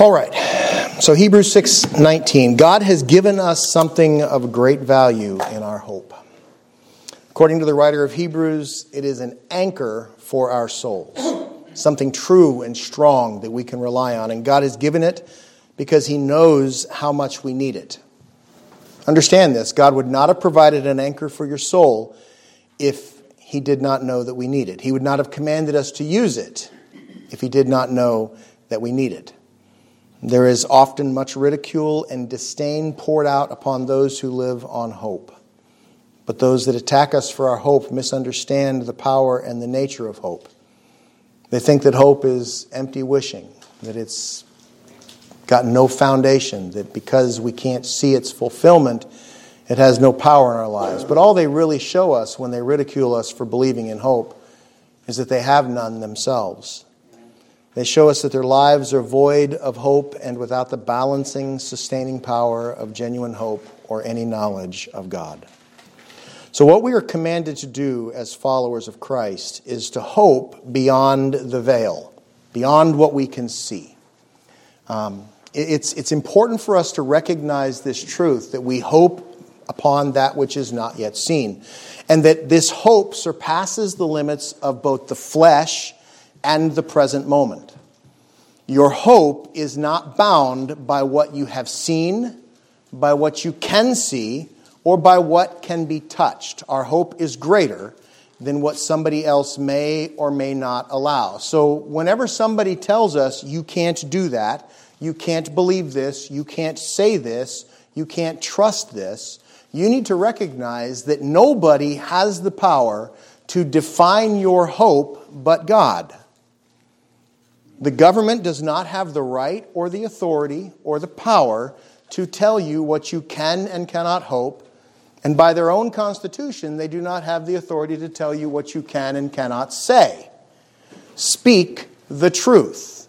All right. So Hebrews 6:19, God has given us something of great value in our hope. According to the writer of Hebrews, it is an anchor for our souls, something true and strong that we can rely on, and God has given it because he knows how much we need it. Understand this, God would not have provided an anchor for your soul if he did not know that we need it. He would not have commanded us to use it if he did not know that we need it. There is often much ridicule and disdain poured out upon those who live on hope. But those that attack us for our hope misunderstand the power and the nature of hope. They think that hope is empty wishing, that it's got no foundation, that because we can't see its fulfillment, it has no power in our lives. But all they really show us when they ridicule us for believing in hope is that they have none themselves. They show us that their lives are void of hope and without the balancing, sustaining power of genuine hope or any knowledge of God. So, what we are commanded to do as followers of Christ is to hope beyond the veil, beyond what we can see. Um, it's, it's important for us to recognize this truth that we hope upon that which is not yet seen, and that this hope surpasses the limits of both the flesh and the present moment. Your hope is not bound by what you have seen, by what you can see, or by what can be touched. Our hope is greater than what somebody else may or may not allow. So, whenever somebody tells us you can't do that, you can't believe this, you can't say this, you can't trust this, you need to recognize that nobody has the power to define your hope but God. The government does not have the right or the authority or the power to tell you what you can and cannot hope and by their own constitution, they do not have the authority to tell you what you can and cannot say. Speak the truth.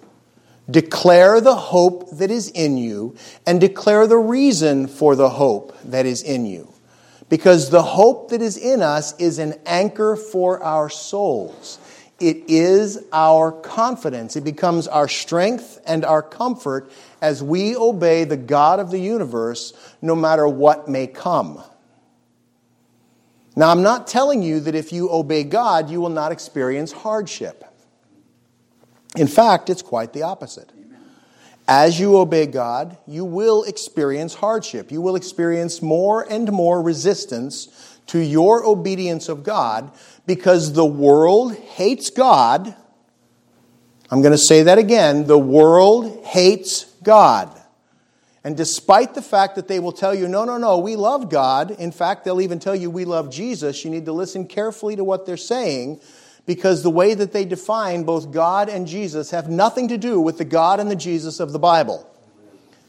Declare the hope that is in you and declare the reason for the hope that is in you. Because the hope that is in us is an anchor for our souls. It is our confidence. It becomes our strength and our comfort as we obey the God of the universe no matter what may come. Now, I'm not telling you that if you obey God, you will not experience hardship. In fact, it's quite the opposite. As you obey God, you will experience hardship. You will experience more and more resistance to your obedience of God because the world hates God. I'm going to say that again. The world hates God. And despite the fact that they will tell you, no, no, no, we love God, in fact, they'll even tell you we love Jesus, you need to listen carefully to what they're saying because the way that they define both God and Jesus have nothing to do with the God and the Jesus of the Bible.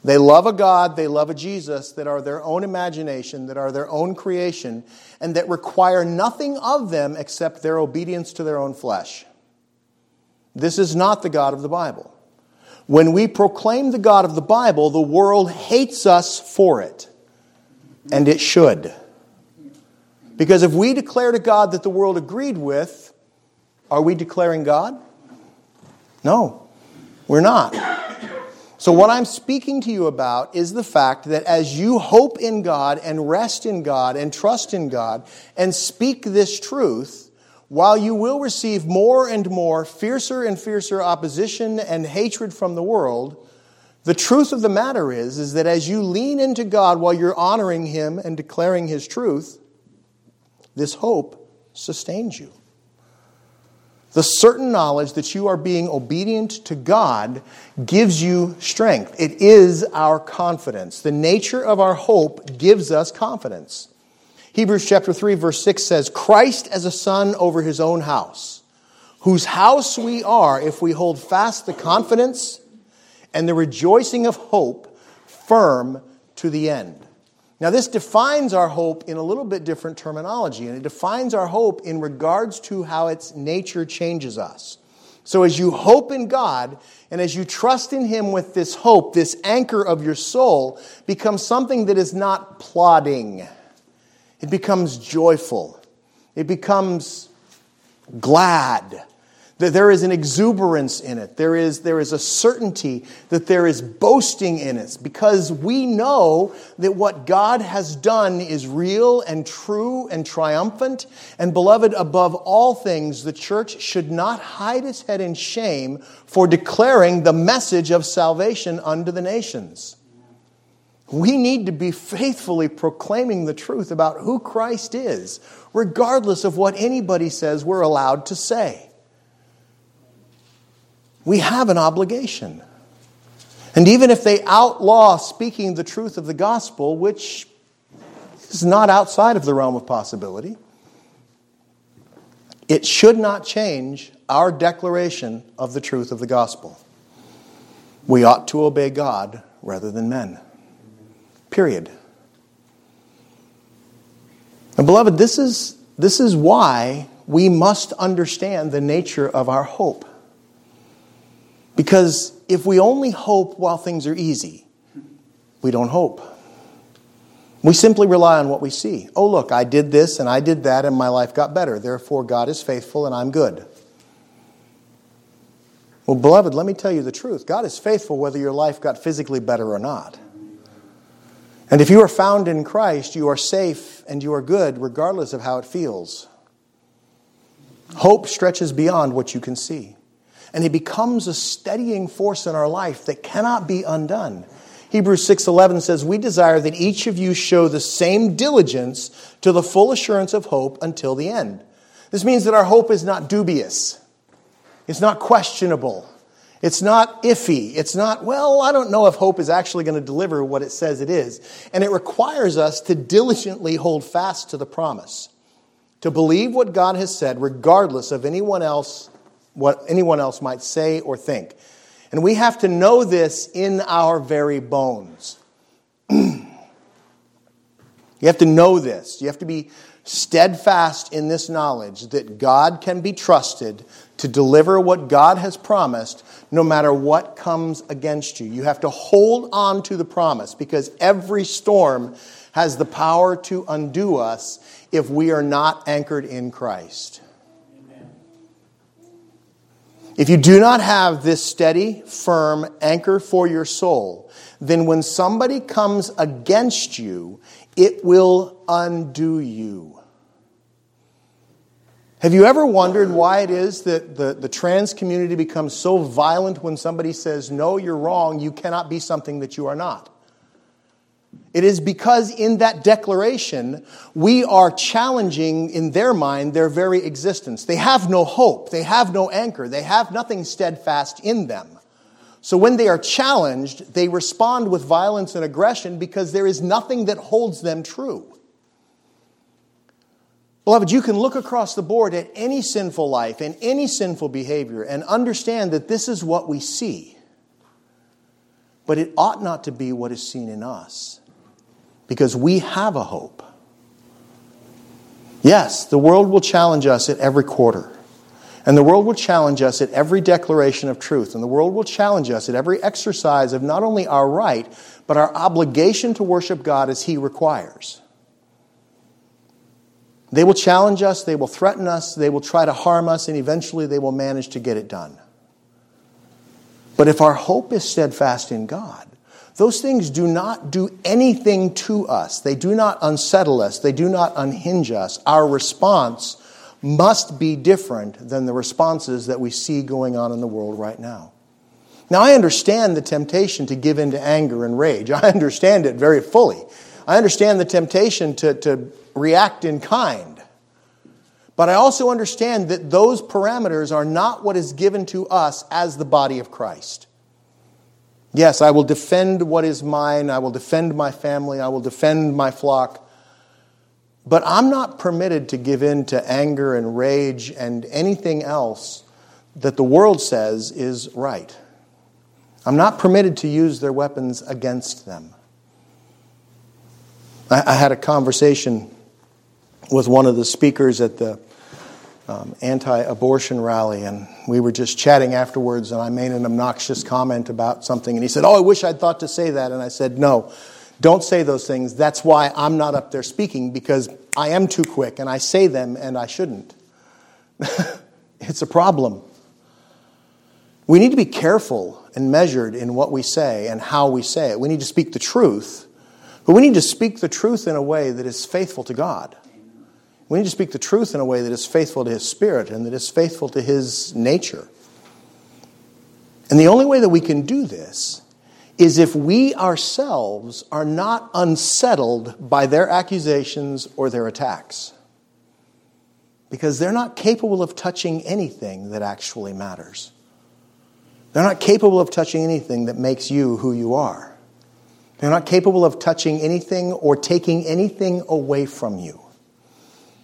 They love a God, they love a Jesus that are their own imagination, that are their own creation, and that require nothing of them except their obedience to their own flesh. This is not the God of the Bible. When we proclaim the God of the Bible, the world hates us for it. And it should. Because if we declare to God that the world agreed with, are we declaring God? No, we're not. So, what I'm speaking to you about is the fact that as you hope in God and rest in God and trust in God and speak this truth, while you will receive more and more fiercer and fiercer opposition and hatred from the world, the truth of the matter is, is that as you lean into God while you're honoring Him and declaring His truth, this hope sustains you. The certain knowledge that you are being obedient to God gives you strength. It is our confidence. The nature of our hope gives us confidence. Hebrews chapter 3 verse 6 says, Christ as a son over his own house, whose house we are if we hold fast the confidence and the rejoicing of hope firm to the end. Now, this defines our hope in a little bit different terminology, and it defines our hope in regards to how its nature changes us. So, as you hope in God and as you trust in Him with this hope, this anchor of your soul becomes something that is not plodding it becomes joyful. It becomes glad. That there is an exuberance in it. There is, there is a certainty that there is boasting in it because we know that what God has done is real and true and triumphant. And beloved, above all things, the church should not hide its head in shame for declaring the message of salvation unto the nations. We need to be faithfully proclaiming the truth about who Christ is, regardless of what anybody says we're allowed to say we have an obligation. And even if they outlaw speaking the truth of the gospel, which is not outside of the realm of possibility, it should not change our declaration of the truth of the gospel. We ought to obey God rather than men. Period. And beloved, this is, this is why we must understand the nature of our hope. Because if we only hope while things are easy, we don't hope. We simply rely on what we see. Oh, look, I did this and I did that and my life got better. Therefore, God is faithful and I'm good. Well, beloved, let me tell you the truth. God is faithful whether your life got physically better or not. And if you are found in Christ, you are safe and you are good regardless of how it feels. Hope stretches beyond what you can see and he becomes a steadying force in our life that cannot be undone. Hebrews 6:11 says, "We desire that each of you show the same diligence to the full assurance of hope until the end." This means that our hope is not dubious. It's not questionable. It's not iffy. It's not, well, I don't know if hope is actually going to deliver what it says it is. And it requires us to diligently hold fast to the promise, to believe what God has said, regardless of anyone else what anyone else might say or think. And we have to know this in our very bones. you have to know this. You have to be steadfast in this knowledge that God can be trusted to deliver what God has promised no matter what comes against you. You have to hold on to the promise because every storm has the power to undo us if we are not anchored in Christ. If you do not have this steady, firm anchor for your soul, then when somebody comes against you, it will undo you. Have you ever wondered why it is that the, the trans community becomes so violent when somebody says, No, you're wrong, you cannot be something that you are not? It is because in that declaration, we are challenging in their mind their very existence. They have no hope, they have no anchor, they have nothing steadfast in them. So when they are challenged, they respond with violence and aggression because there is nothing that holds them true. Beloved, you can look across the board at any sinful life and any sinful behavior and understand that this is what we see. But it ought not to be what is seen in us because we have a hope. Yes, the world will challenge us at every quarter. And the world will challenge us at every declaration of truth. And the world will challenge us at every exercise of not only our right, but our obligation to worship God as He requires. They will challenge us, they will threaten us, they will try to harm us, and eventually they will manage to get it done. But if our hope is steadfast in God, those things do not do anything to us. They do not unsettle us. They do not unhinge us. Our response must be different than the responses that we see going on in the world right now. Now, I understand the temptation to give in to anger and rage. I understand it very fully. I understand the temptation to, to react in kind. But I also understand that those parameters are not what is given to us as the body of Christ. Yes, I will defend what is mine. I will defend my family. I will defend my flock. But I'm not permitted to give in to anger and rage and anything else that the world says is right. I'm not permitted to use their weapons against them. I, had a conversation with one of the speakers at the um, anti abortion rally, and we were just chatting afterwards, and I made an obnoxious comment about something, and he said, Oh, I wish I'd thought to say that. And I said, No, don't say those things. That's why I'm not up there speaking, because I am too quick, and I say them, and I shouldn't. it's a problem. We need to be careful and measured in what we say and how we say it. We need to speak the truth, but we need to speak the truth in a way that is faithful to God. We need to speak the truth in a way that is faithful to His Spirit and that is faithful to His nature. And the only way that we can do this is if we ourselves are not unsettled by their accusations or their attacks. Because they're not capable of touching anything that actually matters. They're not capable of touching anything that makes you who you are. They're not capable of touching anything or taking anything away from you.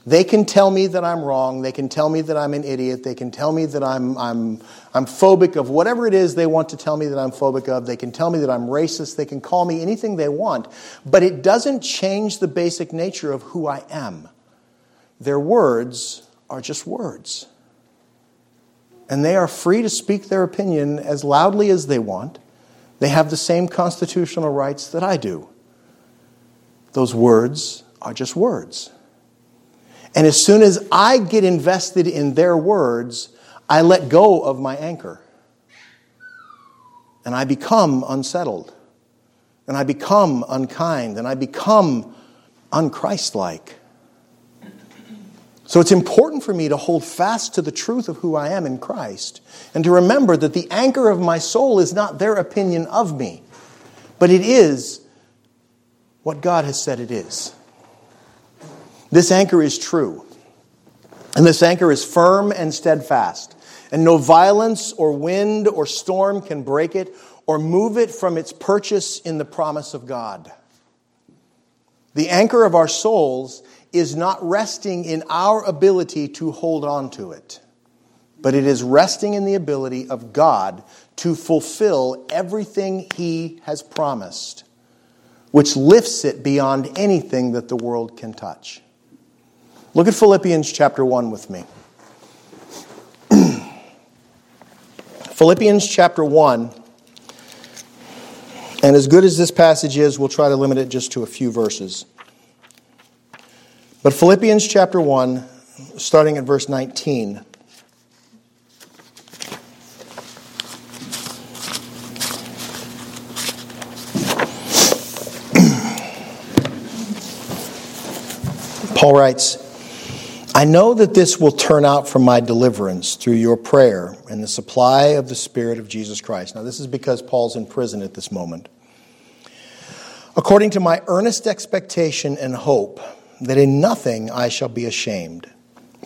They can tell me that I'm wrong. They can tell me that I'm an idiot. They can tell me that I'm, I'm, I'm phobic of whatever it is they want to tell me that I'm phobic of. They can tell me that I'm racist. They can call me anything they want. But it doesn't change the basic nature of who I am. Their words are just words. And they are free to speak their opinion as loudly as they want. They have the same constitutional rights that I do. Those words are just words. And as soon as I get invested in their words, I let go of my anchor. And I become unsettled. And I become unkind. And I become unchristlike. So it's important for me to hold fast to the truth of who I am in Christ and to remember that the anchor of my soul is not their opinion of me, but it is what God has said it is. This anchor is true. And this anchor is firm and steadfast. And no violence or wind or storm can break it or move it from its purchase in the promise of God. The anchor of our souls is not resting in our ability to hold on to it, but it is resting in the ability of God to fulfill everything He has promised, which lifts it beyond anything that the world can touch. Look at Philippians chapter 1 with me. Philippians chapter 1. And as good as this passage is, we'll try to limit it just to a few verses. But Philippians chapter 1, starting at verse 19. Paul writes, I know that this will turn out for my deliverance through your prayer and the supply of the Spirit of Jesus Christ. Now, this is because Paul's in prison at this moment. According to my earnest expectation and hope that in nothing I shall be ashamed,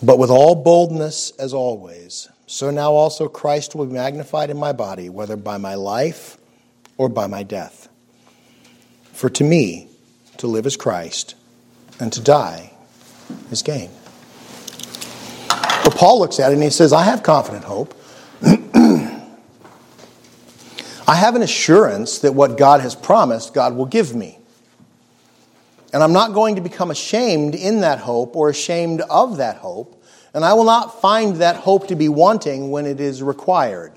but with all boldness as always, so now also Christ will be magnified in my body, whether by my life or by my death. For to me, to live is Christ, and to die is gain. But Paul looks at it and he says, I have confident hope. I have an assurance that what God has promised, God will give me. And I'm not going to become ashamed in that hope or ashamed of that hope. And I will not find that hope to be wanting when it is required.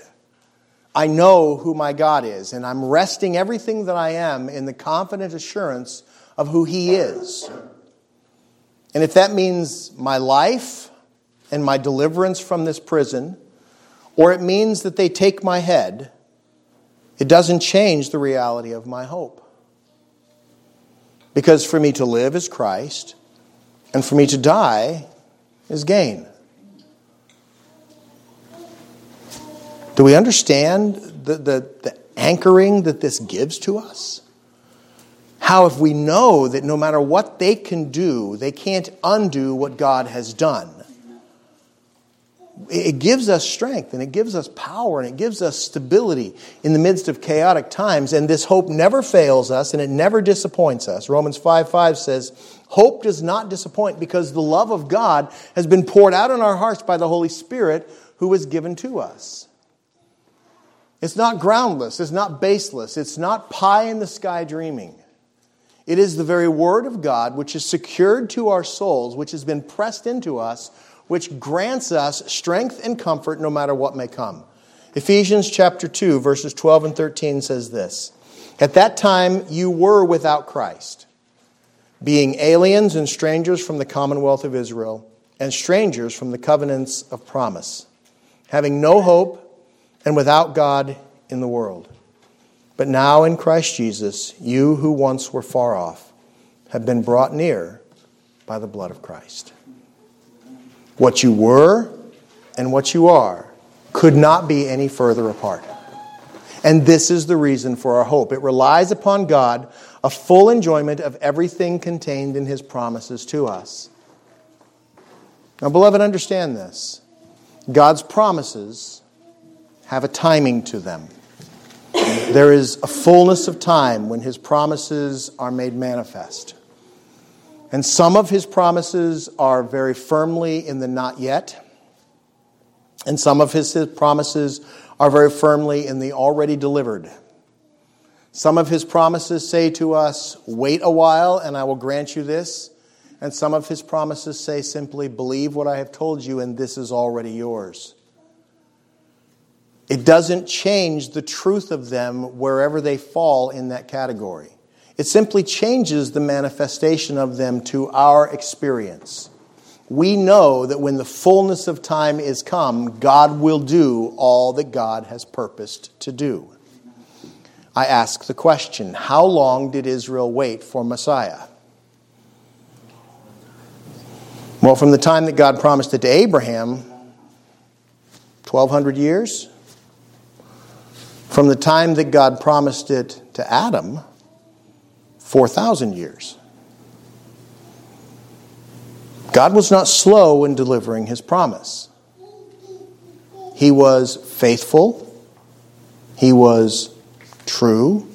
I know who my God is, and I'm resting everything that I am in the confident assurance of who He is. And if that means my life, and my deliverance from this prison, or it means that they take my head, it doesn't change the reality of my hope. Because for me to live is Christ, and for me to die is gain. Do we understand the, the, the anchoring that this gives to us? How, if we know that no matter what they can do, they can't undo what God has done it gives us strength and it gives us power and it gives us stability in the midst of chaotic times. And this hope never fails us and it never disappoints us. Romans 5 5 says, Hope does not disappoint because the love of God has been poured out in our hearts by the Holy Spirit who was given to us. It's not groundless, it's not baseless, it's not pie in the sky dreaming. It is the very Word of God which is secured to our souls, which has been pressed into us which grants us strength and comfort no matter what may come. Ephesians chapter 2, verses 12 and 13 says this At that time you were without Christ, being aliens and strangers from the commonwealth of Israel, and strangers from the covenants of promise, having no hope and without God in the world. But now in Christ Jesus, you who once were far off have been brought near by the blood of Christ. What you were and what you are could not be any further apart. And this is the reason for our hope. It relies upon God, a full enjoyment of everything contained in His promises to us. Now, beloved, understand this. God's promises have a timing to them. There is a fullness of time when His promises are made manifest. And some of His promises are very firmly in the not yet, and some of His promises are very firmly in the already delivered. Some of his promises say to us, Wait a while and I will grant you this. And some of his promises say simply, Believe what I have told you and this is already yours. It doesn't change the truth of them wherever they fall in that category. It simply changes the manifestation of them to our experience we know that when the fullness of time is come, God will do all that God has purposed to do. I ask the question how long did Israel wait for Messiah? Well, from the time that God promised it to Abraham, 1,200 years. From the time that God promised it to Adam, 4,000 years. God was not slow in delivering his promise. He was faithful. He was true.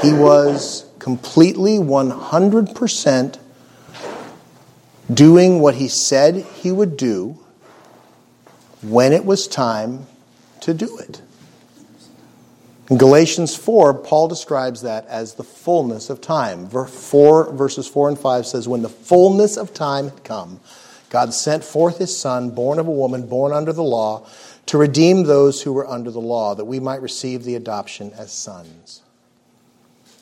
He was completely 100% doing what he said he would do when it was time to do it. In Galatians 4, Paul describes that as the fullness of time. 4 verses 4 and 5 says, When the fullness of time had come, God sent forth his Son, born of a woman, born under the law, to redeem those who were under the law, that we might receive the adoption as sons.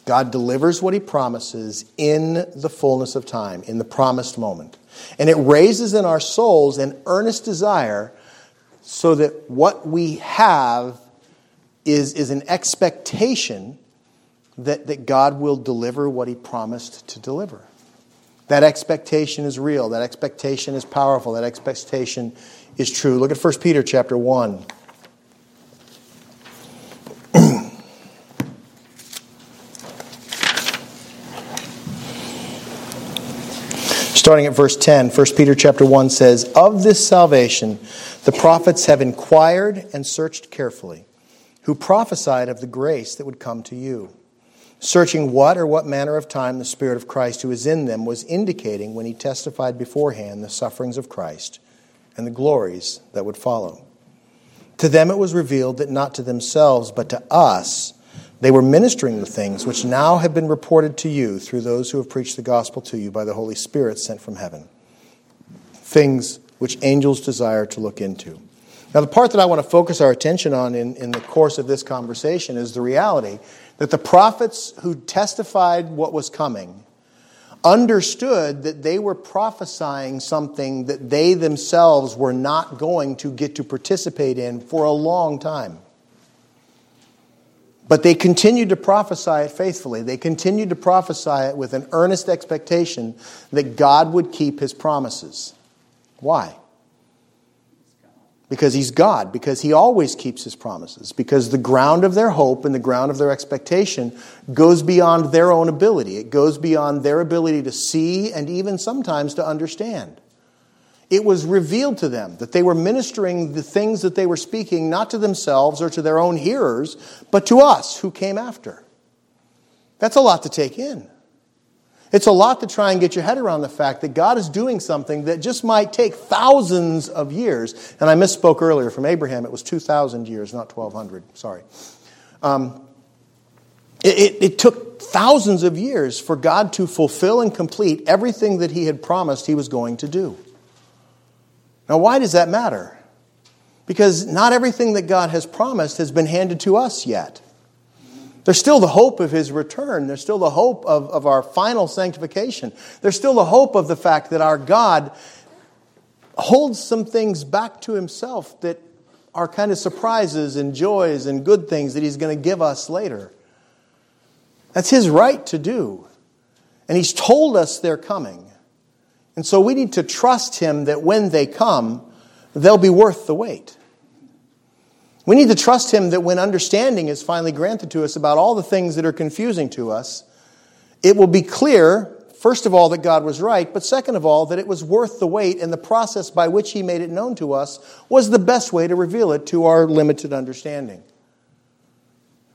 God delivers what he promises in the fullness of time, in the promised moment. And it raises in our souls an earnest desire so that what we have is, is an expectation that, that God will deliver what he promised to deliver. That expectation is real. That expectation is powerful. That expectation is true. Look at 1 Peter chapter 1. Starting at verse 10, 1 Peter chapter 1 says, Of this salvation the prophets have inquired and searched carefully who prophesied of the grace that would come to you, searching what or what manner of time the Spirit of Christ who is in them was indicating when he testified beforehand the sufferings of Christ and the glories that would follow. To them it was revealed that not to themselves, but to us, they were ministering the things which now have been reported to you through those who have preached the gospel to you by the Holy Spirit sent from heaven. Things which angels desire to look into. Now, the part that I want to focus our attention on in, in the course of this conversation is the reality that the prophets who testified what was coming understood that they were prophesying something that they themselves were not going to get to participate in for a long time. But they continued to prophesy it faithfully. They continued to prophesy it with an earnest expectation that God would keep his promises. Why? Because he's God, because he always keeps his promises, because the ground of their hope and the ground of their expectation goes beyond their own ability. It goes beyond their ability to see and even sometimes to understand. It was revealed to them that they were ministering the things that they were speaking not to themselves or to their own hearers, but to us who came after. That's a lot to take in. It's a lot to try and get your head around the fact that God is doing something that just might take thousands of years. And I misspoke earlier. From Abraham, it was 2,000 years, not 1,200. Sorry. Um, it, it, it took thousands of years for God to fulfill and complete everything that He had promised He was going to do. Now, why does that matter? Because not everything that God has promised has been handed to us yet. There's still the hope of his return. There's still the hope of, of our final sanctification. There's still the hope of the fact that our God holds some things back to himself that are kind of surprises and joys and good things that He's going to give us later. That's His right to do. And He's told us they're coming. And so we need to trust Him that when they come, they'll be worth the wait. We need to trust Him that when understanding is finally granted to us about all the things that are confusing to us, it will be clear, first of all, that God was right, but second of all, that it was worth the wait, and the process by which He made it known to us was the best way to reveal it to our limited understanding.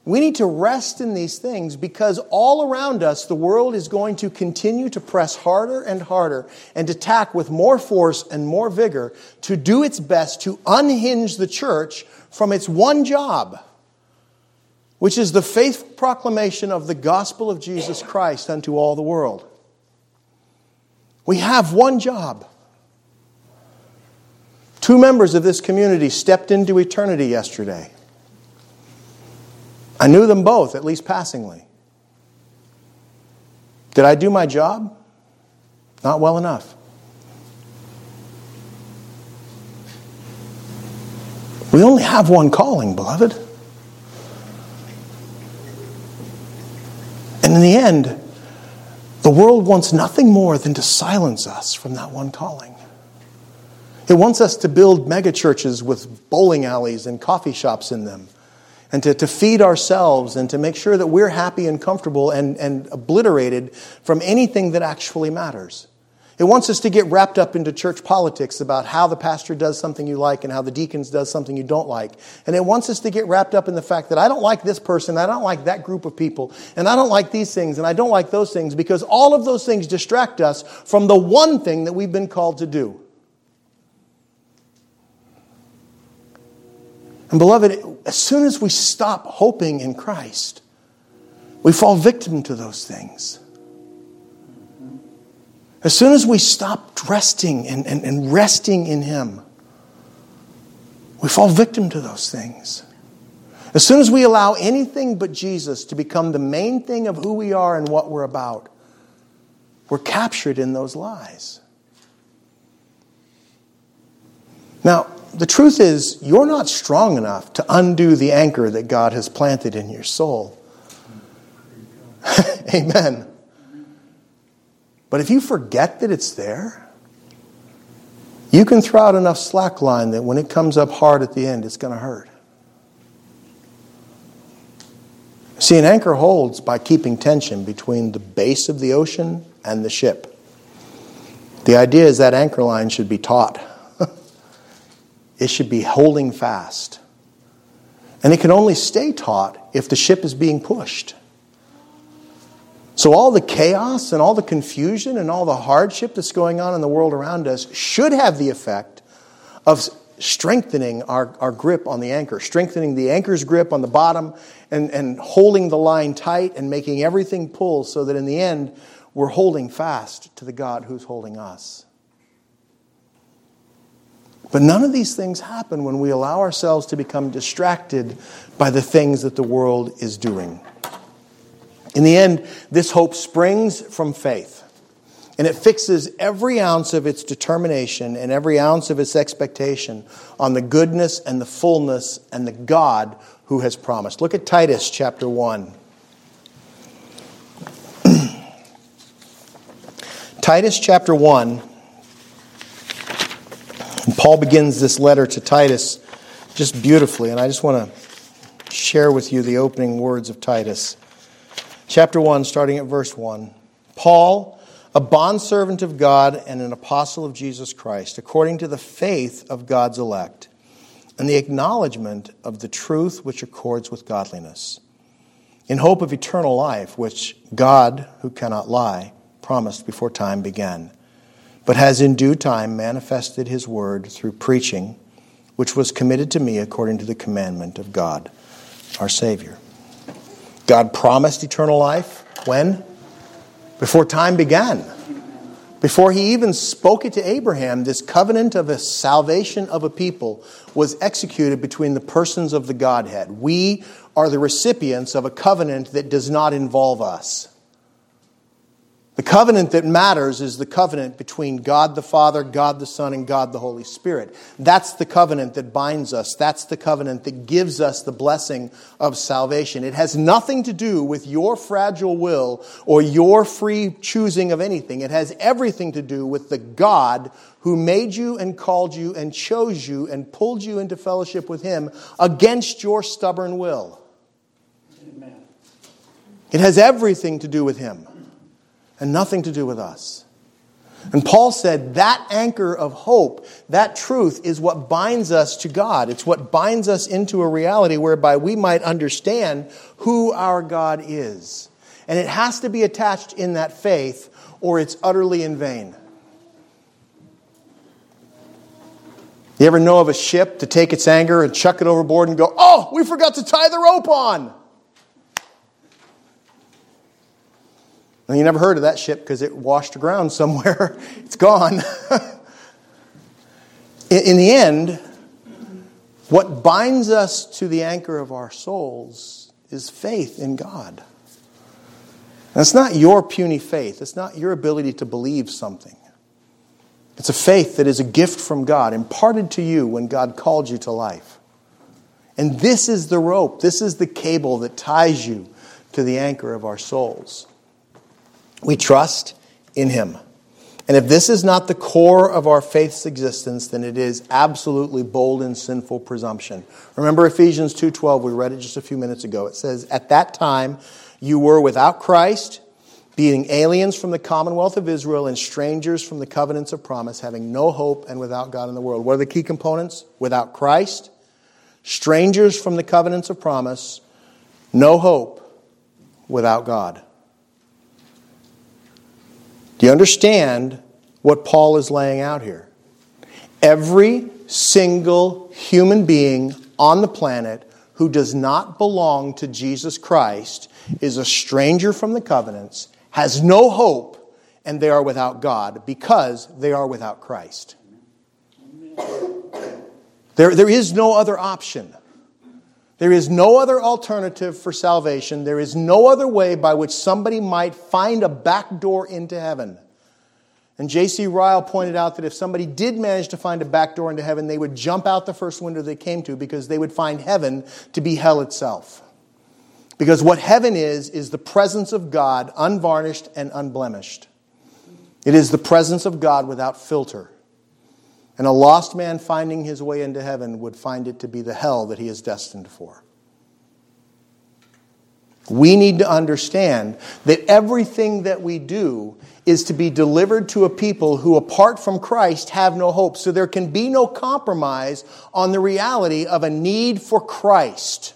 We need to rest in these things because all around us, the world is going to continue to press harder and harder and attack with more force and more vigor to do its best to unhinge the church from its one job, which is the faithful proclamation of the gospel of Jesus Christ unto all the world. We have one job. Two members of this community stepped into eternity yesterday. I knew them both, at least passingly. Did I do my job? Not well enough. We only have one calling, beloved. And in the end, the world wants nothing more than to silence us from that one calling. It wants us to build megachurches with bowling alleys and coffee shops in them and to, to feed ourselves and to make sure that we're happy and comfortable and, and obliterated from anything that actually matters. It wants us to get wrapped up into church politics about how the pastor does something you like and how the deacons does something you don't like. And it wants us to get wrapped up in the fact that I don't like this person, I don't like that group of people, and I don't like these things, and I don't like those things, because all of those things distract us from the one thing that we've been called to do. And beloved, as soon as we stop hoping in Christ, we fall victim to those things. As soon as we stop resting and, and, and resting in Him, we fall victim to those things. As soon as we allow anything but Jesus to become the main thing of who we are and what we're about, we're captured in those lies. Now, the truth is, you're not strong enough to undo the anchor that God has planted in your soul. Amen. But if you forget that it's there, you can throw out enough slack line that when it comes up hard at the end, it's going to hurt. See, an anchor holds by keeping tension between the base of the ocean and the ship. The idea is that anchor line should be taut. It should be holding fast. And it can only stay taut if the ship is being pushed. So, all the chaos and all the confusion and all the hardship that's going on in the world around us should have the effect of strengthening our, our grip on the anchor, strengthening the anchor's grip on the bottom, and, and holding the line tight and making everything pull so that in the end, we're holding fast to the God who's holding us. But none of these things happen when we allow ourselves to become distracted by the things that the world is doing. In the end, this hope springs from faith. And it fixes every ounce of its determination and every ounce of its expectation on the goodness and the fullness and the God who has promised. Look at Titus chapter 1. Titus chapter 1 and Paul begins this letter to Titus just beautifully, and I just want to share with you the opening words of Titus. Chapter 1, starting at verse 1. Paul, a bondservant of God and an apostle of Jesus Christ, according to the faith of God's elect, and the acknowledgement of the truth which accords with godliness, in hope of eternal life, which God, who cannot lie, promised before time began but has in due time manifested his word through preaching, which was committed to me according to the commandment of God, our Savior. God promised eternal life when? Before time began. Before he even spoke it to Abraham, this covenant of a salvation of a people was executed between the persons of the Godhead. We are the recipients of a covenant that does not involve us. The covenant that matters is the covenant between God the Father, God the Son, and God the Holy Spirit. That's the covenant that binds us. That's the covenant that gives us the blessing of salvation. It has nothing to do with your fragile will or your free choosing of anything. It has everything to do with the God who made you and called you and chose you and pulled you into fellowship with Him against your stubborn will. Amen. It has everything to do with Him and nothing to do with us. And Paul said that anchor of hope, that truth, is what binds us to God. It's what binds us into a reality whereby we might understand who our God is. And it has to be attached in that faith, or it's utterly in vain. You ever know of a ship to take its anchor and chuck it overboard and go, oh, we forgot to tie the rope on? You never heard of that ship because it washed aground somewhere. it's gone. in the end, what binds us to the anchor of our souls is faith in God. And it's not your puny faith, it's not your ability to believe something. It's a faith that is a gift from God, imparted to you when God called you to life. And this is the rope, this is the cable that ties you to the anchor of our souls. We trust in Him. And if this is not the core of our faith's existence, then it is absolutely bold and sinful presumption. Remember Ephesians 2:12, we read it just a few minutes ago. It says, "At that time you were without Christ, being aliens from the commonwealth of Israel and strangers from the covenants of promise, having no hope and without God in the world." What are the key components? Without Christ, strangers from the covenants of promise, no hope without God. Do you understand what Paul is laying out here? Every single human being on the planet who does not belong to Jesus Christ is a stranger from the covenants, has no hope, and they are without God because they are without Christ. There, there is no other option. There is no other alternative for salvation. There is no other way by which somebody might find a back door into heaven. And J.C. Ryle pointed out that if somebody did manage to find a back door into heaven, they would jump out the first window they came to because they would find heaven to be hell itself. Because what heaven is, is the presence of God, unvarnished and unblemished. It is the presence of God without filter. And a lost man finding his way into heaven would find it to be the hell that he is destined for. We need to understand that everything that we do is to be delivered to a people who, apart from Christ, have no hope. So there can be no compromise on the reality of a need for Christ.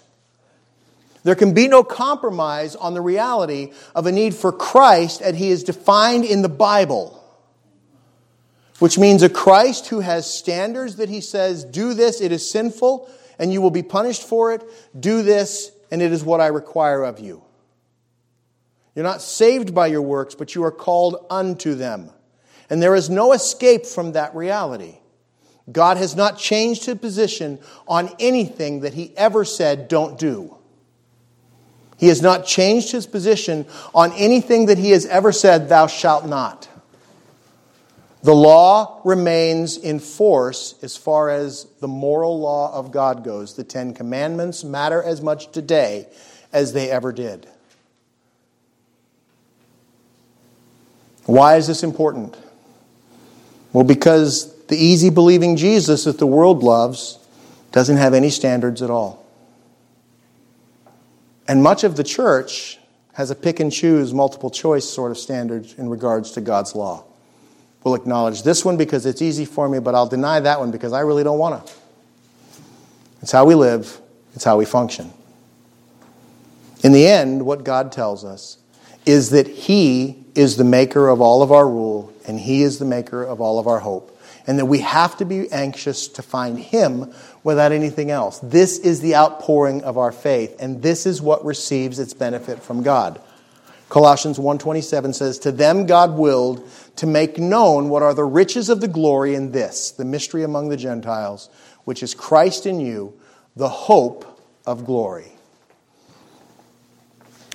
There can be no compromise on the reality of a need for Christ as he is defined in the Bible which means a Christ who has standards that he says, do this, it is sinful, and you will be punished for it. Do this, and it is what I require of you. You're not saved by your works, but you are called unto them. And there is no escape from that reality. God has not changed his position on anything that he ever said, don't do. He has not changed his position on anything that he has ever said, thou shalt not. The law remains in force as far as the moral law of God goes. The Ten Commandments matter as much today as they ever did. Why is this important? Well, because the easy believing Jesus that the world loves doesn't have any standards at all. And much of the church has a pick and choose, multiple choice sort of standard in regards to God's law will acknowledge this one because it's easy for me, but I'll deny that one because I really don't want to. It's how we live, it's how we function. In the end, what God tells us is that He is the maker of all of our rule, and He is the maker of all of our hope. And that we have to be anxious to find Him without anything else. This is the outpouring of our faith, and this is what receives its benefit from God. Colossians 1:27 says, "To them God willed to make known what are the riches of the glory in this, the mystery among the Gentiles, which is Christ in you, the hope of glory."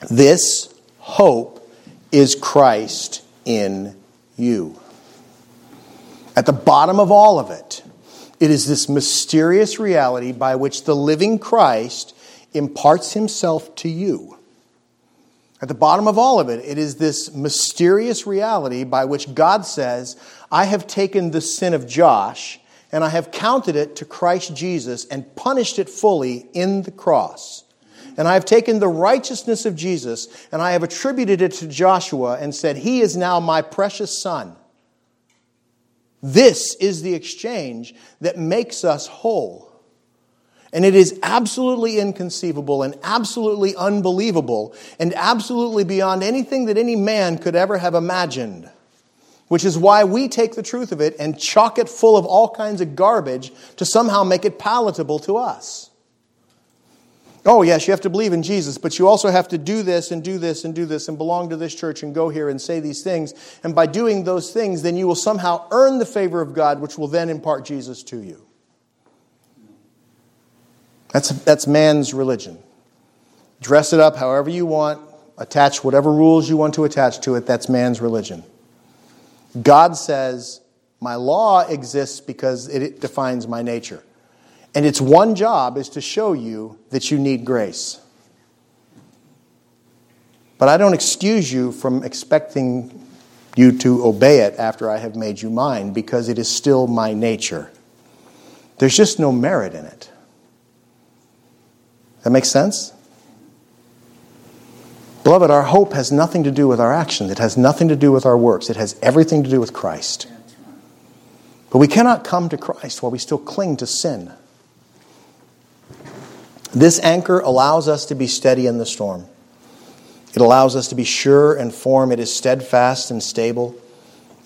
This hope is Christ in you. At the bottom of all of it, it is this mysterious reality by which the living Christ imparts himself to you. At the bottom of all of it, it is this mysterious reality by which God says, I have taken the sin of Josh and I have counted it to Christ Jesus and punished it fully in the cross. And I have taken the righteousness of Jesus and I have attributed it to Joshua and said, He is now my precious son. This is the exchange that makes us whole. And it is absolutely inconceivable and absolutely unbelievable and absolutely beyond anything that any man could ever have imagined. Which is why we take the truth of it and chock it full of all kinds of garbage to somehow make it palatable to us. Oh, yes, you have to believe in Jesus, but you also have to do this and do this and do this and belong to this church and go here and say these things. And by doing those things, then you will somehow earn the favor of God, which will then impart Jesus to you. That's, that's man's religion. Dress it up however you want, attach whatever rules you want to attach to it. That's man's religion. God says, My law exists because it defines my nature. And its one job is to show you that you need grace. But I don't excuse you from expecting you to obey it after I have made you mine because it is still my nature. There's just no merit in it. That makes sense? Beloved, our hope has nothing to do with our actions. It has nothing to do with our works. It has everything to do with Christ. But we cannot come to Christ while we still cling to sin. This anchor allows us to be steady in the storm. It allows us to be sure and firm. It is steadfast and stable.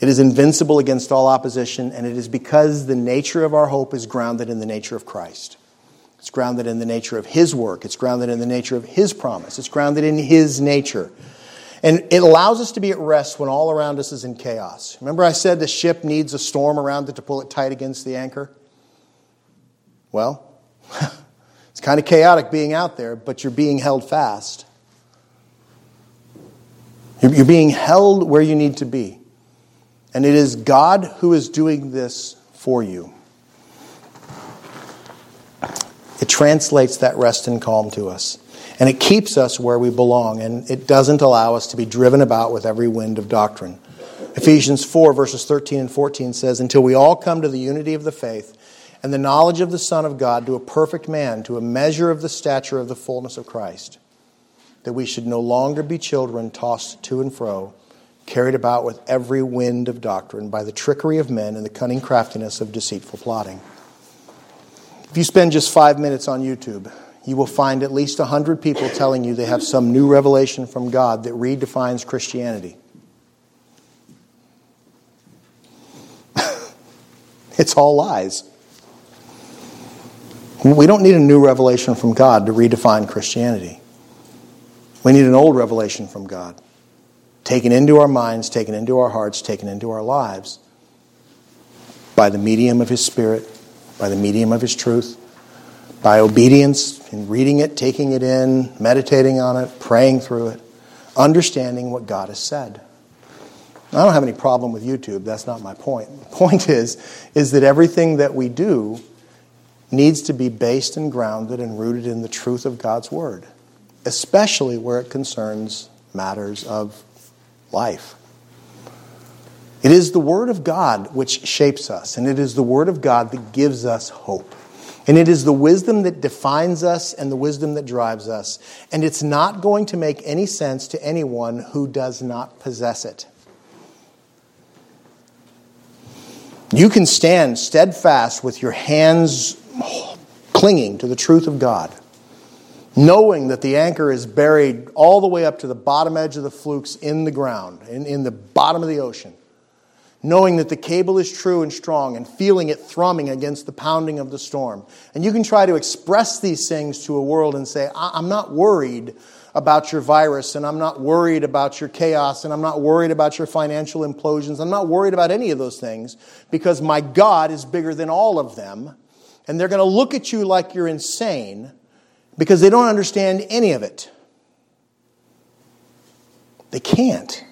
It is invincible against all opposition, and it is because the nature of our hope is grounded in the nature of Christ. It's grounded in the nature of His work. It's grounded in the nature of His promise. It's grounded in His nature. And it allows us to be at rest when all around us is in chaos. Remember, I said the ship needs a storm around it to pull it tight against the anchor? Well, it's kind of chaotic being out there, but you're being held fast. You're being held where you need to be. And it is God who is doing this for you. It translates that rest and calm to us. And it keeps us where we belong, and it doesn't allow us to be driven about with every wind of doctrine. Ephesians 4, verses 13 and 14 says, Until we all come to the unity of the faith and the knowledge of the Son of God, to a perfect man, to a measure of the stature of the fullness of Christ, that we should no longer be children tossed to and fro, carried about with every wind of doctrine by the trickery of men and the cunning craftiness of deceitful plotting. If you spend just five minutes on YouTube, you will find at least 100 people telling you they have some new revelation from God that redefines Christianity. it's all lies. We don't need a new revelation from God to redefine Christianity. We need an old revelation from God, taken into our minds, taken into our hearts, taken into our lives by the medium of His Spirit by the medium of His truth, by obedience in reading it, taking it in, meditating on it, praying through it, understanding what God has said. I don't have any problem with YouTube. That's not my point. The point is, is that everything that we do needs to be based and grounded and rooted in the truth of God's Word, especially where it concerns matters of life. It is the Word of God which shapes us, and it is the Word of God that gives us hope. And it is the wisdom that defines us and the wisdom that drives us. And it's not going to make any sense to anyone who does not possess it. You can stand steadfast with your hands clinging to the truth of God, knowing that the anchor is buried all the way up to the bottom edge of the flukes in the ground, in, in the bottom of the ocean knowing that the cable is true and strong and feeling it thrumming against the pounding of the storm. And you can try to express these things to a world and say, I'm not worried about your virus, and I'm not worried about your chaos, and I'm not worried about your financial implosions. I'm not worried about any of those things because my God is bigger than all of them. And they're going to look at you like you're insane because they don't understand any of it. They can't.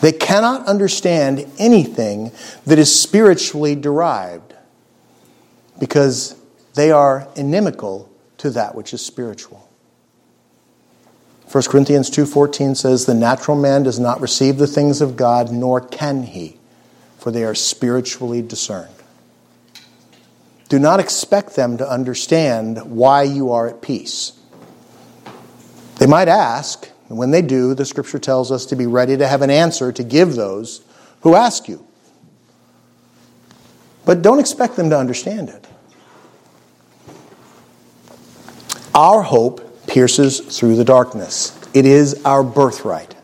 They cannot understand anything that is spiritually derived because they are inimical to that which is spiritual. 1 Corinthians 2:14 says the natural man does not receive the things of God nor can he for they are spiritually discerned. Do not expect them to understand why you are at peace. They might ask, and when they do, the scripture tells us to be ready to have an answer to give those who ask you. But don't expect them to understand it. Our hope pierces through the darkness. It is our birthright.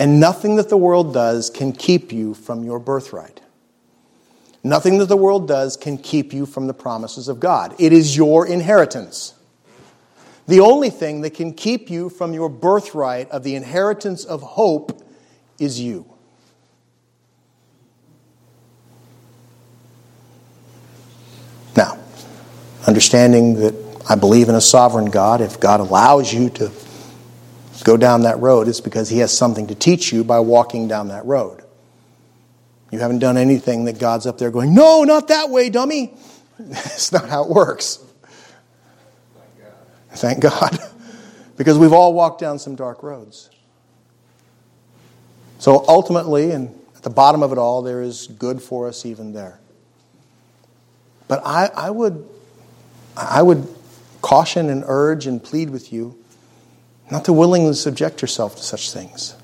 And nothing that the world does can keep you from your birthright. Nothing that the world does can keep you from the promises of God. It is your inheritance. The only thing that can keep you from your birthright of the inheritance of hope is you. Now, understanding that I believe in a sovereign God, if God allows you to go down that road, it's because He has something to teach you by walking down that road. You haven't done anything that God's up there going, No, not that way, dummy. That's not how it works. Thank God. because we've all walked down some dark roads. So ultimately, and at the bottom of it all, there is good for us even there. But I, I would I would caution and urge and plead with you not to willingly subject yourself to such things.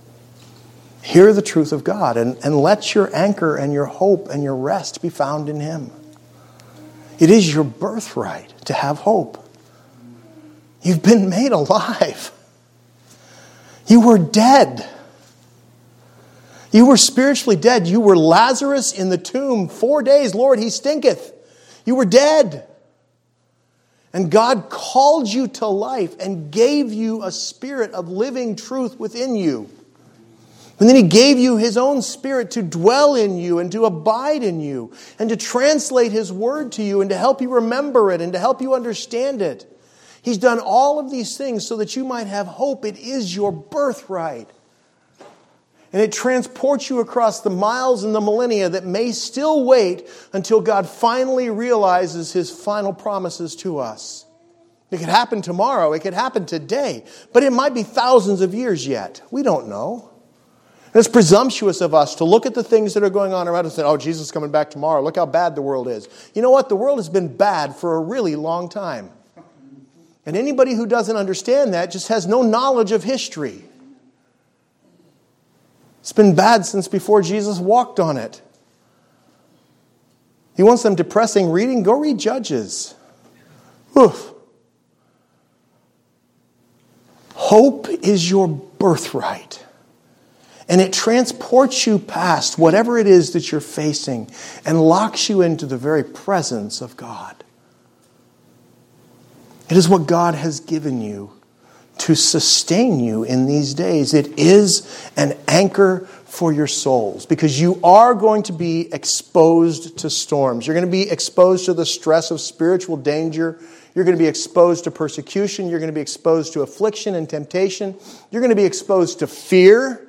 Hear the truth of God and, and let your anchor and your hope and your rest be found in Him. It is your birthright to have hope. You've been made alive. You were dead. You were spiritually dead. You were Lazarus in the tomb four days. Lord, he stinketh. You were dead. And God called you to life and gave you a spirit of living truth within you. And then He gave you His own Spirit to dwell in you and to abide in you and to translate His Word to you and to help you remember it and to help you understand it. He's done all of these things so that you might have hope. It is your birthright. And it transports you across the miles and the millennia that may still wait until God finally realizes his final promises to us. It could happen tomorrow, it could happen today, but it might be thousands of years yet. We don't know. And it's presumptuous of us to look at the things that are going on around us and say, oh, Jesus is coming back tomorrow. Look how bad the world is. You know what? The world has been bad for a really long time. And anybody who doesn't understand that just has no knowledge of history. It's been bad since before Jesus walked on it. He wants them depressing reading. Go read Judges. Oof. Hope is your birthright. And it transports you past whatever it is that you're facing and locks you into the very presence of God. It is what God has given you to sustain you in these days. It is an anchor for your souls because you are going to be exposed to storms. You're going to be exposed to the stress of spiritual danger. You're going to be exposed to persecution. You're going to be exposed to affliction and temptation. You're going to be exposed to fear.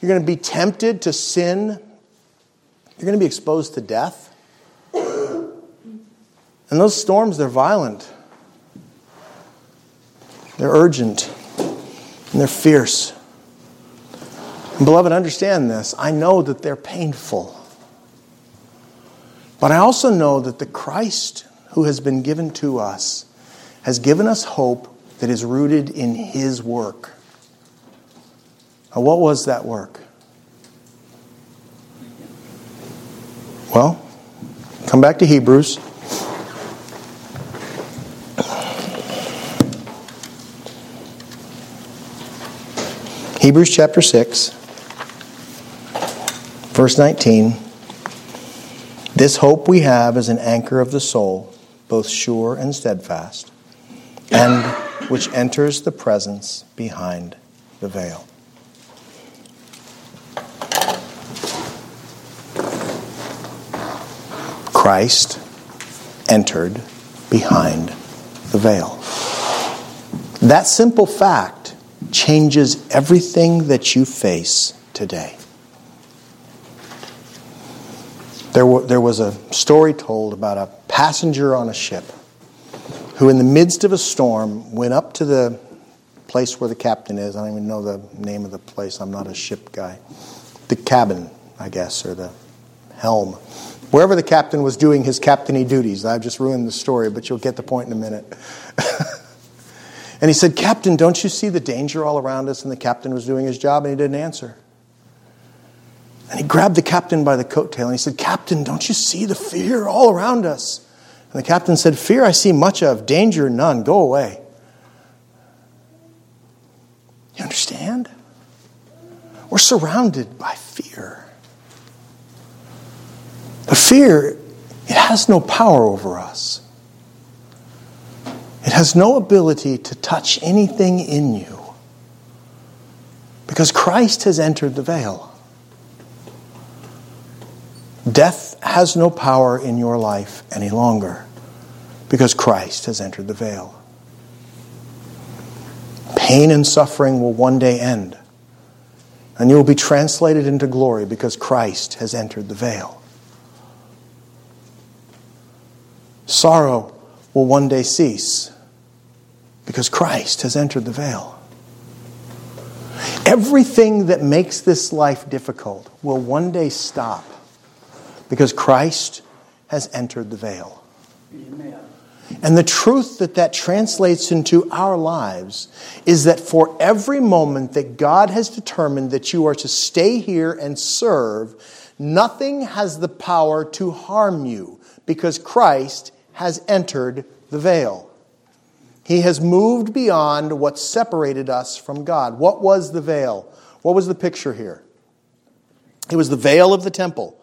You're going to be tempted to sin. You're going to be exposed to death. And those storms, they're violent. They're urgent and they're fierce. And beloved, understand this. I know that they're painful. But I also know that the Christ who has been given to us has given us hope that is rooted in his work. Now, what was that work? Well, come back to Hebrews. Hebrews chapter 6, verse 19. This hope we have is an anchor of the soul, both sure and steadfast, and which enters the presence behind the veil. Christ entered behind the veil. That simple fact changes everything that you face today. There, w- there was a story told about a passenger on a ship who, in the midst of a storm, went up to the place where the captain is. I don't even know the name of the place, I'm not a ship guy. The cabin, I guess, or the helm. Wherever the captain was doing his captainy duties. I've just ruined the story, but you'll get the point in a minute. and he said, Captain, don't you see the danger all around us? And the captain was doing his job and he didn't answer. And he grabbed the captain by the coat tail and he said, Captain, don't you see the fear all around us? And the captain said, Fear I see much of, danger none, go away. You understand? We're surrounded by fear. The fear, it has no power over us. It has no ability to touch anything in you because Christ has entered the veil. Death has no power in your life any longer because Christ has entered the veil. Pain and suffering will one day end, and you will be translated into glory because Christ has entered the veil. Sorrow will one day cease because Christ has entered the veil. Everything that makes this life difficult will one day stop because Christ has entered the veil. Amen. And the truth that that translates into our lives is that for every moment that God has determined that you are to stay here and serve, nothing has the power to harm you because Christ has entered the veil. He has moved beyond what separated us from God. What was the veil? What was the picture here? It was the veil of the temple.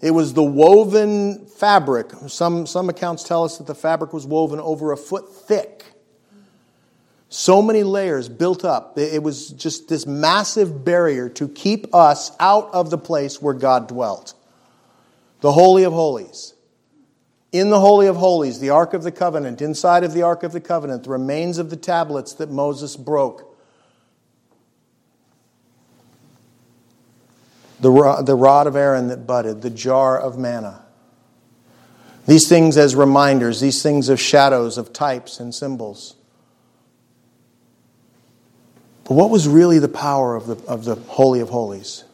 It was the woven fabric. Some, some accounts tell us that the fabric was woven over a foot thick. So many layers built up. It was just this massive barrier to keep us out of the place where God dwelt. The Holy of Holies. In the Holy of Holies, the Ark of the Covenant, inside of the Ark of the Covenant, the remains of the tablets that Moses broke the rod, the rod of Aaron that budded, the jar of manna. These things as reminders, these things of shadows, of types and symbols. But what was really the power of the, of the Holy of Holies?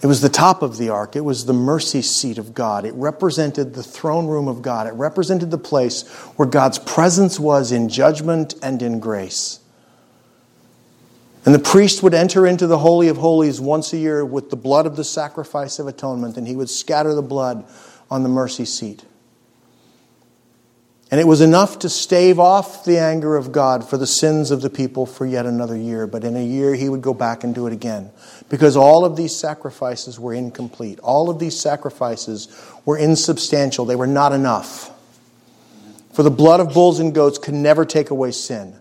It was the top of the ark. It was the mercy seat of God. It represented the throne room of God. It represented the place where God's presence was in judgment and in grace. And the priest would enter into the Holy of Holies once a year with the blood of the sacrifice of atonement, and he would scatter the blood on the mercy seat. And it was enough to stave off the anger of God for the sins of the people for yet another year. But in a year, he would go back and do it again. Because all of these sacrifices were incomplete. All of these sacrifices were insubstantial. They were not enough. For the blood of bulls and goats could never take away sin.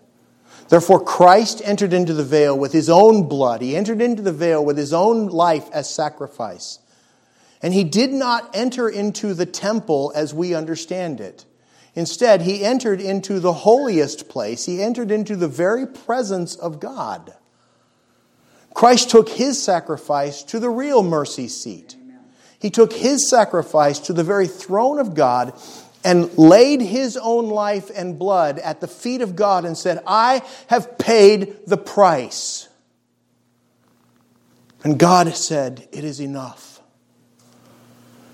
Therefore, Christ entered into the veil with his own blood. He entered into the veil with his own life as sacrifice. And he did not enter into the temple as we understand it. Instead, he entered into the holiest place. He entered into the very presence of God. Christ took his sacrifice to the real mercy seat. He took his sacrifice to the very throne of God and laid his own life and blood at the feet of God and said, I have paid the price. And God said, It is enough.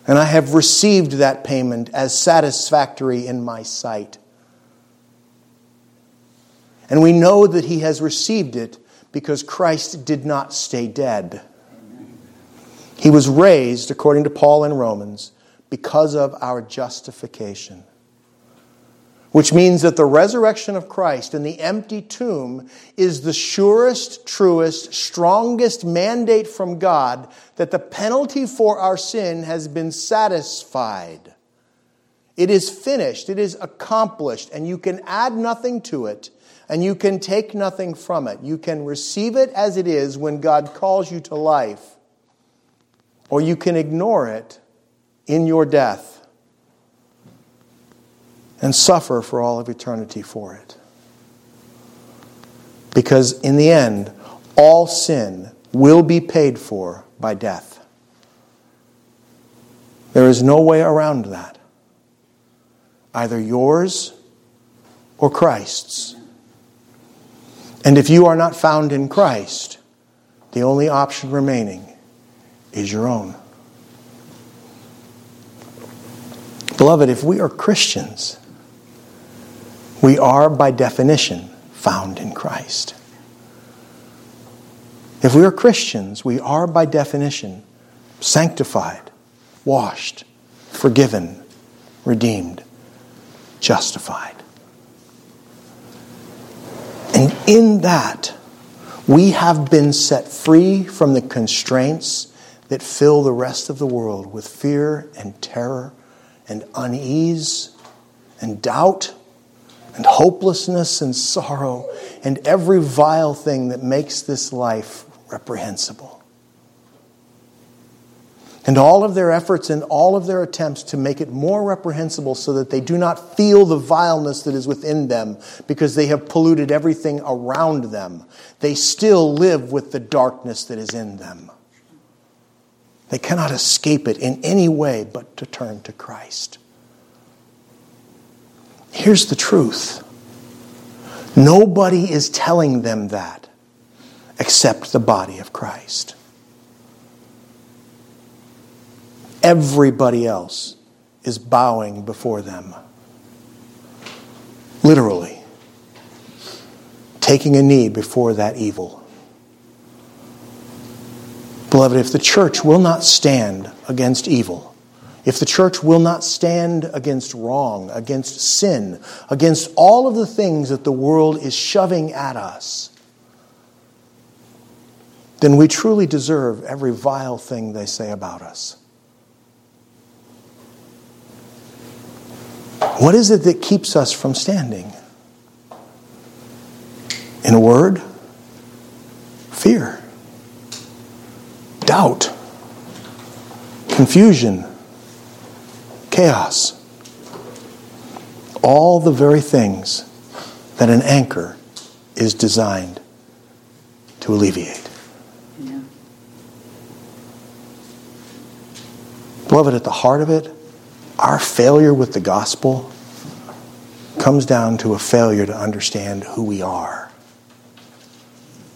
And I have received that payment as satisfactory in my sight. And we know that he has received it because Christ did not stay dead. He was raised, according to Paul in Romans, because of our justification. Which means that the resurrection of Christ and the empty tomb is the surest, truest, strongest mandate from God that the penalty for our sin has been satisfied. It is finished, it is accomplished, and you can add nothing to it, and you can take nothing from it. You can receive it as it is when God calls you to life, or you can ignore it in your death and suffer for all of eternity for it. Because in the end, all sin will be paid for by death. There is no way around that. Either yours or Christ's. And if you are not found in Christ, the only option remaining is your own. Beloved, if we are Christians, we are by definition found in Christ. If we are Christians, we are by definition sanctified, washed, forgiven, redeemed, justified. And in that, we have been set free from the constraints that fill the rest of the world with fear and terror and unease and doubt and hopelessness and sorrow and every vile thing that makes this life reprehensible. And all of their efforts and all of their attempts to make it more reprehensible so that they do not feel the vileness that is within them because they have polluted everything around them, they still live with the darkness that is in them. They cannot escape it in any way but to turn to Christ. Here's the truth nobody is telling them that except the body of Christ. Everybody else is bowing before them. Literally, taking a knee before that evil. Beloved, if the church will not stand against evil, if the church will not stand against wrong, against sin, against all of the things that the world is shoving at us, then we truly deserve every vile thing they say about us. What is it that keeps us from standing? In a word, fear doubt, confusion, chaos. All the very things that an anchor is designed to alleviate. Yeah. Beloved, at the heart of it, our failure with the gospel comes down to a failure to understand who we are.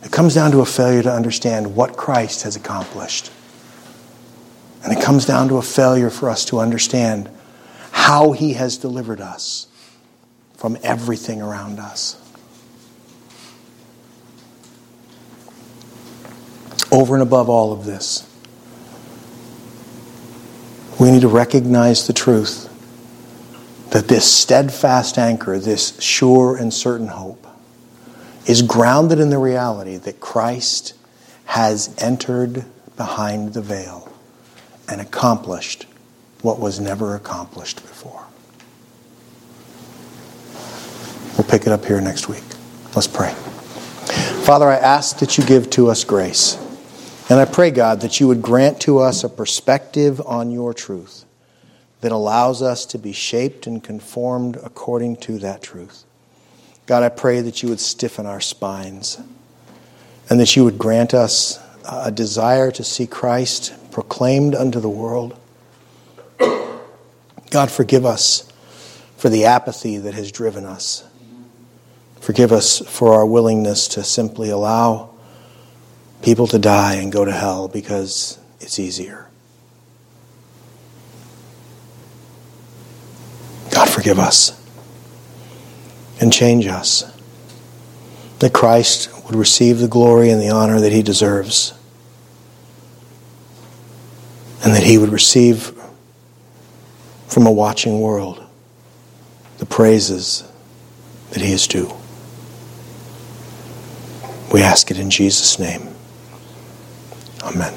It comes down to a failure to understand what Christ has accomplished. And it comes down to a failure for us to understand how he has delivered us from everything around us. Over and above all of this, we need to recognize the truth that this steadfast anchor, this sure and certain hope, is grounded in the reality that Christ has entered behind the veil and accomplished what was never accomplished before. We'll pick it up here next week. Let's pray. Father, I ask that you give to us grace. And I pray, God, that you would grant to us a perspective on your truth that allows us to be shaped and conformed according to that truth. God, I pray that you would stiffen our spines and that you would grant us a desire to see Christ proclaimed unto the world. God, forgive us for the apathy that has driven us. Forgive us for our willingness to simply allow people to die and go to hell because it's easier. God, forgive us and change us. That Christ would receive the glory and the honor that he deserves. And that he would receive from a watching world the praises that he is due. We ask it in Jesus' name. Amen.